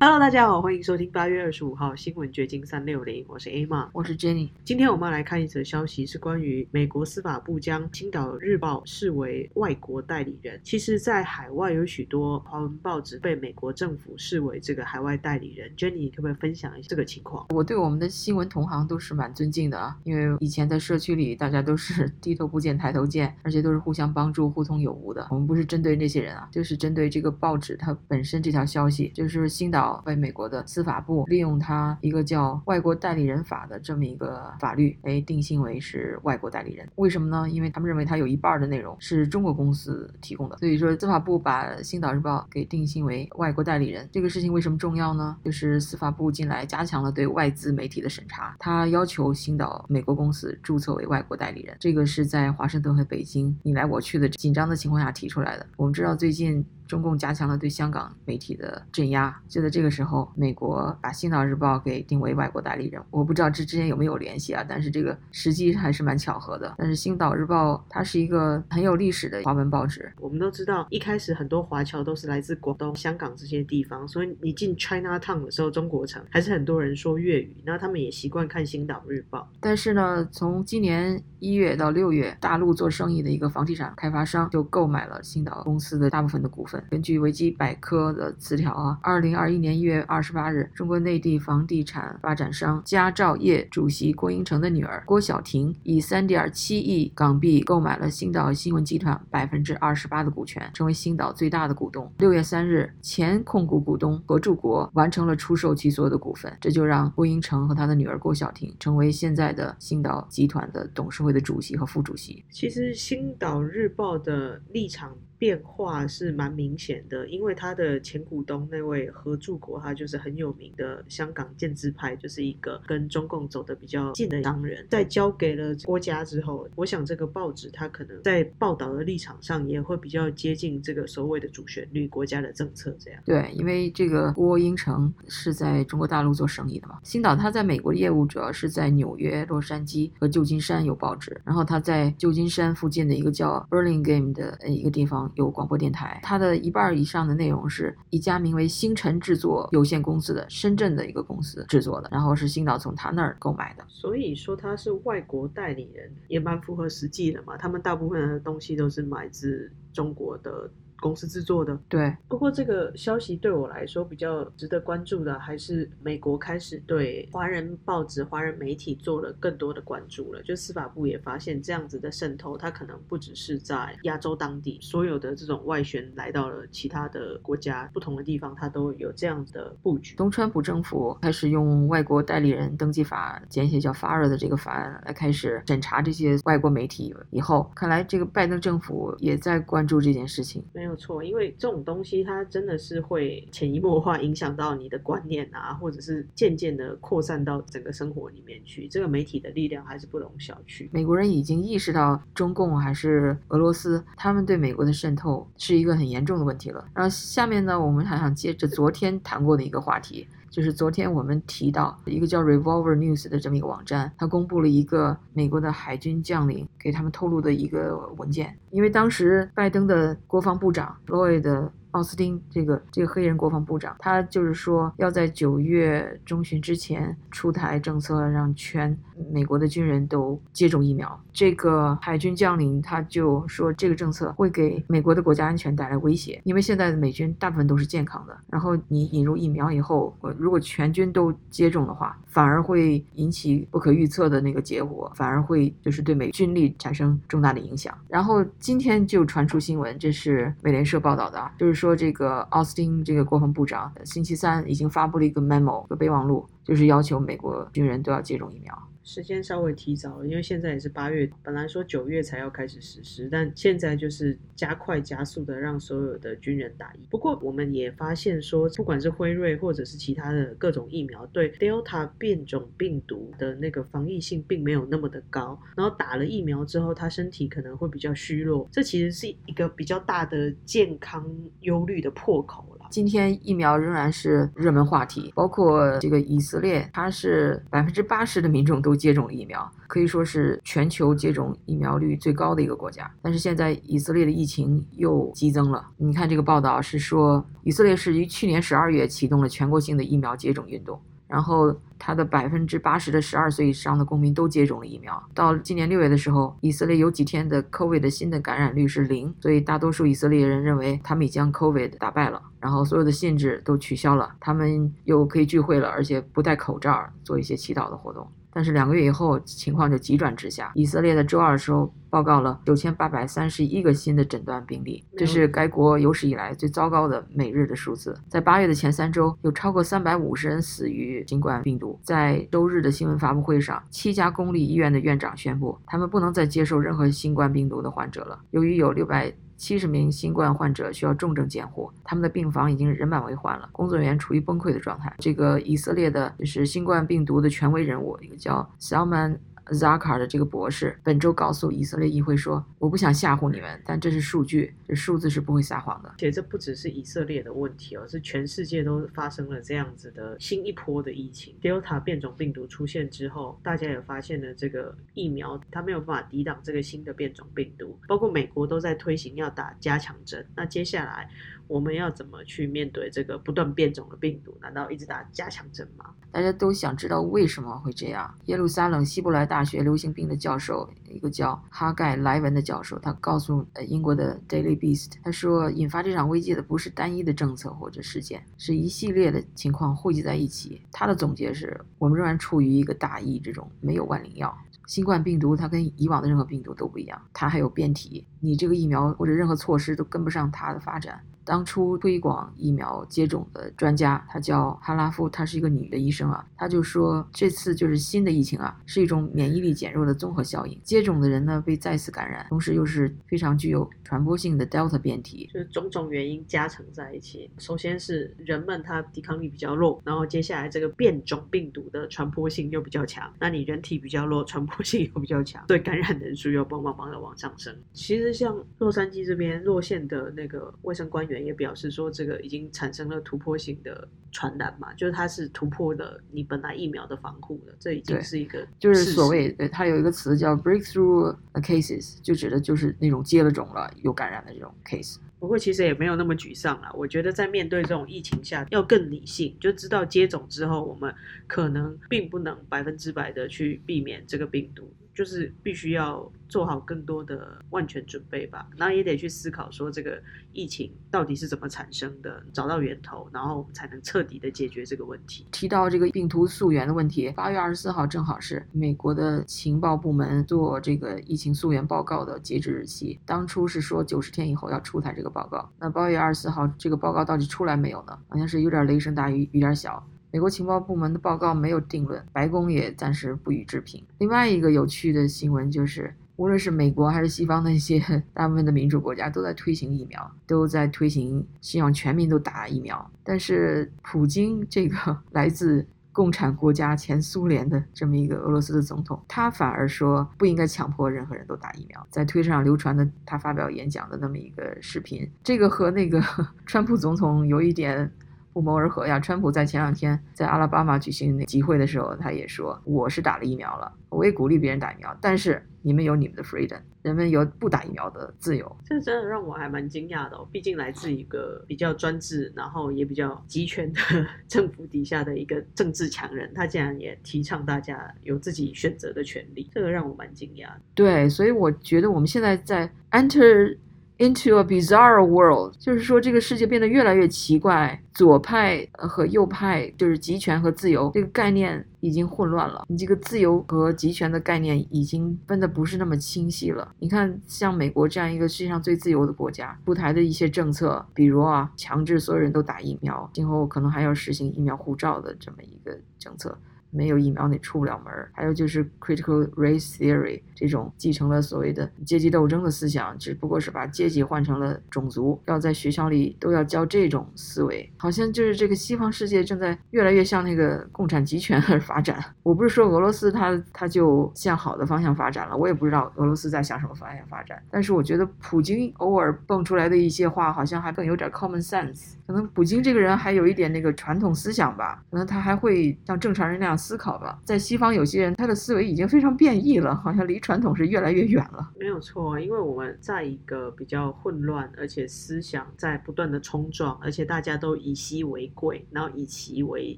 Hello，大家好，欢迎收听八月二十五号新闻掘金三六零，我是 A 玛，我是 Jenny。今天我们要来看一则消息，是关于美国司法部将《青岛日报》视为外国代理人。其实，在海外有许多华文报纸被美国政府视为这个海外代理人。Jenny，你可不可以分享一下这个情况？我对我们的新闻同行都是蛮尊敬的啊，因为以前在社区里，大家都是低头不见抬头见，而且都是互相帮助、互通有无的。我们不是针对那些人啊，就是针对这个报纸它本身这条消息，就是青岛被美国的。司法部利用它一个叫《外国代理人法》的这么一个法律，来定性为是外国代理人。为什么呢？因为他们认为它有一半的内容是中国公司提供的，所以说司法部把《星岛日报》给定性为外国代理人。这个事情为什么重要呢？就是司法部近来加强了对外资媒体的审查，他要求星岛美国公司注册为外国代理人。这个是在华盛顿和北京你来我去的紧张的情况下提出来的。我们知道最近。中共加强了对香港媒体的镇压，就在这个时候，美国把《星岛日报》给定为外国代理人。我不知道这之间有没有联系啊，但是这个时机还是蛮巧合的。但是《星岛日报》它是一个很有历史的华文报纸。我们都知道，一开始很多华侨都是来自广东、香港这些地方，所以你进 China Town 的时候，中国城还是很多人说粤语，那他们也习惯看《星岛日报》。但是呢，从今年一月到六月，大陆做生意的一个房地产开发商就购买了星岛公司的大部分的股份。根据维基百科的词条啊，二零二一年一月二十八日，中国内地房地产发展商佳兆业主席郭英成的女儿郭晓婷以三点七亿港币购买了星岛新闻集团百分之二十八的股权，成为星岛最大的股东。六月三日，前控股股东何柱国完成了出售其所有的股份，这就让郭英成和他的女儿郭晓婷成为现在的星岛集团的董事会的主席和副主席。其实，星岛日报的立场。变化是蛮明显的，因为他的前股东那位何柱国，他就是很有名的香港建制派，就是一个跟中共走得比较近的商人。在交给了郭家之后，我想这个报纸他可能在报道的立场上也会比较接近这个所谓的主旋律国家的政策这样。对，因为这个郭英成是在中国大陆做生意的嘛，新岛他在美国业务主要是在纽约、洛杉矶和旧金山有报纸，然后他在旧金山附近的一个叫 Burlingame 的一个地方。有广播电台，它的一半以上的内容是一家名为星辰制作有限公司的深圳的一个公司制作的，然后是星岛从他那儿购买的。所以说他是外国代理人，也蛮符合实际的嘛。他们大部分的东西都是买自中国的。公司制作的，对。不过这个消息对我来说比较值得关注的，还是美国开始对华人报纸、华人媒体做了更多的关注了。就司法部也发现这样子的渗透，它可能不只是在亚洲当地，所有的这种外宣来到了其他的国家、不同的地方，它都有这样子的布局。东川普政府开始用外国代理人登记法，简写叫 FAR 的这个法案来开始审查这些外国媒体以后，看来这个拜登政府也在关注这件事情。没没有错，因为这种东西它真的是会潜移默化影响到你的观念啊，或者是渐渐的扩散到整个生活里面去。这个媒体的力量还是不容小觑。美国人已经意识到中共还是俄罗斯，他们对美国的渗透是一个很严重的问题了。然后下面呢，我们还想接着昨天谈过的一个话题。就是昨天我们提到一个叫 Revolver News 的这么一个网站，它公布了一个美国的海军将领给他们透露的一个文件。因为当时拜登的国防部长 Lloyd。奥斯汀这个这个黑人国防部长，他就是说要在九月中旬之前出台政策，让全美国的军人都接种疫苗。这个海军将领他就说，这个政策会给美国的国家安全带来威胁，因为现在的美军大部分都是健康的。然后你引入疫苗以后，如果全军都接种的话，反而会引起不可预测的那个结果，反而会就是对美军力产生重大的影响。然后今天就传出新闻，这是美联社报道的，就是。说说这个奥斯汀这个国防部长星期三已经发布了一个 memo 一个备忘录，就是要求美国军人都要接种疫苗。时间稍微提早了，因为现在也是八月，本来说九月才要开始实施，但现在就是加快加速的让所有的军人打疫。不过我们也发现说，不管是辉瑞或者是其他的各种疫苗，对 Delta 变种病毒的那个防疫性并没有那么的高。然后打了疫苗之后，他身体可能会比较虚弱，这其实是一个比较大的健康忧虑的破口了。今天疫苗仍然是热门话题，包括这个以色列，它是百分之八十的民众都接种了疫苗，可以说是全球接种疫苗率最高的一个国家。但是现在以色列的疫情又激增了。你看这个报道是说，以色列是于去年十二月启动了全国性的疫苗接种运动。然后，他的百分之八十的十二岁以上的公民都接种了疫苗。到今年六月的时候，以色列有几天的 COVID 的新的感染率是零，所以大多数以色列人认为他们已将 COVID 打败了。然后所有的限制都取消了，他们又可以聚会了，而且不戴口罩，做一些祈祷的活动。但是两个月以后，情况就急转直下。以色列的周二的时候报告了九千八百三十一个新的诊断病例，这是该国有史以来最糟糕的每日的数字。在八月的前三周，有超过三百五十人死于新冠病毒。在周日的新闻发布会上，七家公立医院的院长宣布，他们不能再接受任何新冠病毒的患者了。由于有六百。七十名新冠患者需要重症监护，他们的病房已经人满为患了，工作人员处于崩溃的状态。这个以色列的就是新冠病毒的权威人物，一个叫 Salman。Zakar 的这个博士本周告诉以色列议会说：“我不想吓唬你们，但这是数据，这数字是不会撒谎的。”且这不只是以色列的问题哦，是全世界都发生了这样子的新一波的疫情。Delta 变种病毒出现之后，大家也发现了这个疫苗它没有办法抵挡这个新的变种病毒，包括美国都在推行要打加强针。那接下来。我们要怎么去面对这个不断变种的病毒？难道一直打加强针吗？大家都想知道为什么会这样。耶路撒冷希伯来大学流行病的教授，一个叫哈盖莱文的教授，他告诉呃英国的 Daily Beast，他说，引发这场危机的不是单一的政策或者事件，是一系列的情况汇集在一起。他的总结是我们仍然处于一个大疫之中，没有万灵药。新冠病毒它跟以往的任何病毒都不一样，它还有变体，你这个疫苗或者任何措施都跟不上它的发展。当初推广疫苗接种的专家，他叫哈拉夫，她是一个女的医生啊，她就说这次就是新的疫情啊，是一种免疫力减弱的综合效应。接种的人呢被再次感染，同时又是非常具有传播性的 Delta 变体，就是种种原因加成在一起。首先是人们他抵抗力比较弱，然后接下来这个变种病毒的传播性又比较强，那你人体比较弱，传播性又比较强，对感染人数又砰砰砰的往上升。其实像洛杉矶这边洛县的那个卫生官员。也表示说，这个已经产生了突破性的传染嘛，就是它是突破了你本来疫苗的防护的，这已经是一个就是所谓对它有一个词叫 breakthrough cases，就指的就是那种接了种了有感染的这种 case。不过其实也没有那么沮丧啦，我觉得在面对这种疫情下要更理性，就知道接种之后我们可能并不能百分之百的去避免这个病毒。就是必须要做好更多的万全准备吧，然后也得去思考说这个疫情到底是怎么产生的，找到源头，然后才能彻底的解决这个问题。提到这个病毒溯源的问题，八月二十四号正好是美国的情报部门做这个疫情溯源报告的截止日期。当初是说九十天以后要出台这个报告，那八月二十四号这个报告到底出来没有呢？好像是有点雷声大雨雨点小。美国情报部门的报告没有定论，白宫也暂时不予置评。另外一个有趣的新闻就是，无论是美国还是西方的一些 大部分的民主国家，都在推行疫苗，都在推行希望全民都打疫苗。但是，普京这个 来自共产国家前苏联的这么一个俄罗斯的总统，他反而说不应该强迫任何人都打疫苗。在推特上流传的他发表演讲的那么一个视频，这个和那个 川普总统有一点。不谋而合呀！川普在前两天在阿拉巴马举行那集会的时候，他也说我是打了疫苗了，我也鼓励别人打疫苗。但是你们有你们的 freedom，人们有不打疫苗的自由。这真的让我还蛮惊讶的哦！毕竟来自一个比较专制，然后也比较集权的 政府底下的一个政治强人，他竟然也提倡大家有自己选择的权利，这个让我蛮惊讶。对，所以我觉得我们现在在 enter。Into a bizarre world，就是说这个世界变得越来越奇怪，左派和右派，就是集权和自由这个概念已经混乱了。你这个自由和集权的概念已经分得不是那么清晰了。你看，像美国这样一个世界上最自由的国家，出台的一些政策，比如啊，强制所有人都打疫苗，今后可能还要实行疫苗护照的这么一个政策。没有疫苗你出不了门。还有就是 critical race theory 这种继承了所谓的阶级斗争的思想，只不过是把阶级换成了种族，要在学校里都要教这种思维，好像就是这个西方世界正在越来越向那个共产集权 而发展。我不是说俄罗斯它它就向好的方向发展了，我也不知道俄罗斯在向什么方向发展，但是我觉得普京偶尔蹦出来的一些话，好像还更有点 common sense。可能普京这个人还有一点那个传统思想吧，可能他还会像正常人那样思考吧。在西方有些人他的思维已经非常变异了，好像离传统是越来越远了。没有错，因为我们在一个比较混乱，而且思想在不断的冲撞，而且大家都以稀为贵，然后以其为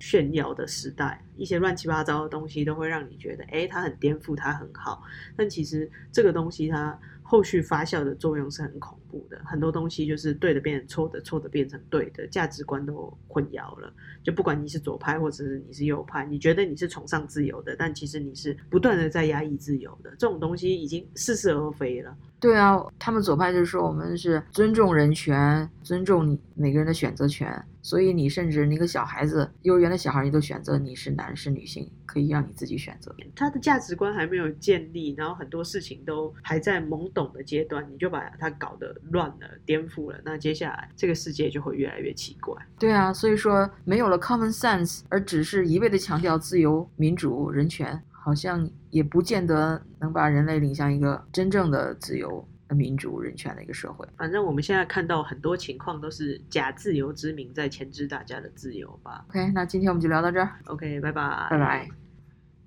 炫耀的时代，一些乱七八糟的东西都会让你觉得，哎，它很颠覆，它很好。但其实这个东西它后续发酵的作用是很恐怖的，很多东西就是对的变成错的，错的变成对的，价值观都混淆了。就不管你是左派或者是你是右派，你觉得你是崇尚自由的，但其实你是不断的在压抑自由的。这种东西已经似是而非了。对啊，他们左派就是说我们是尊重人权，尊重你每个人的选择权，所以你甚至那个小孩子，幼儿园的小孩，你都选择你是男是女性，可以让你自己选择。他的价值观还没有建立，然后很多事情都还在懵懂的阶段，你就把他搞得乱了、颠覆了，那接下来这个世界就会越来越奇怪。对啊，所以说没有了 common sense，而只是一味的强调自由、民主、人权。好像也不见得能把人类领向一个真正的自由、民主、人权的一个社会。反正我们现在看到很多情况都是假自由之名在牵制大家的自由吧。OK，那今天我们就聊到这儿，OK，拜拜，拜拜。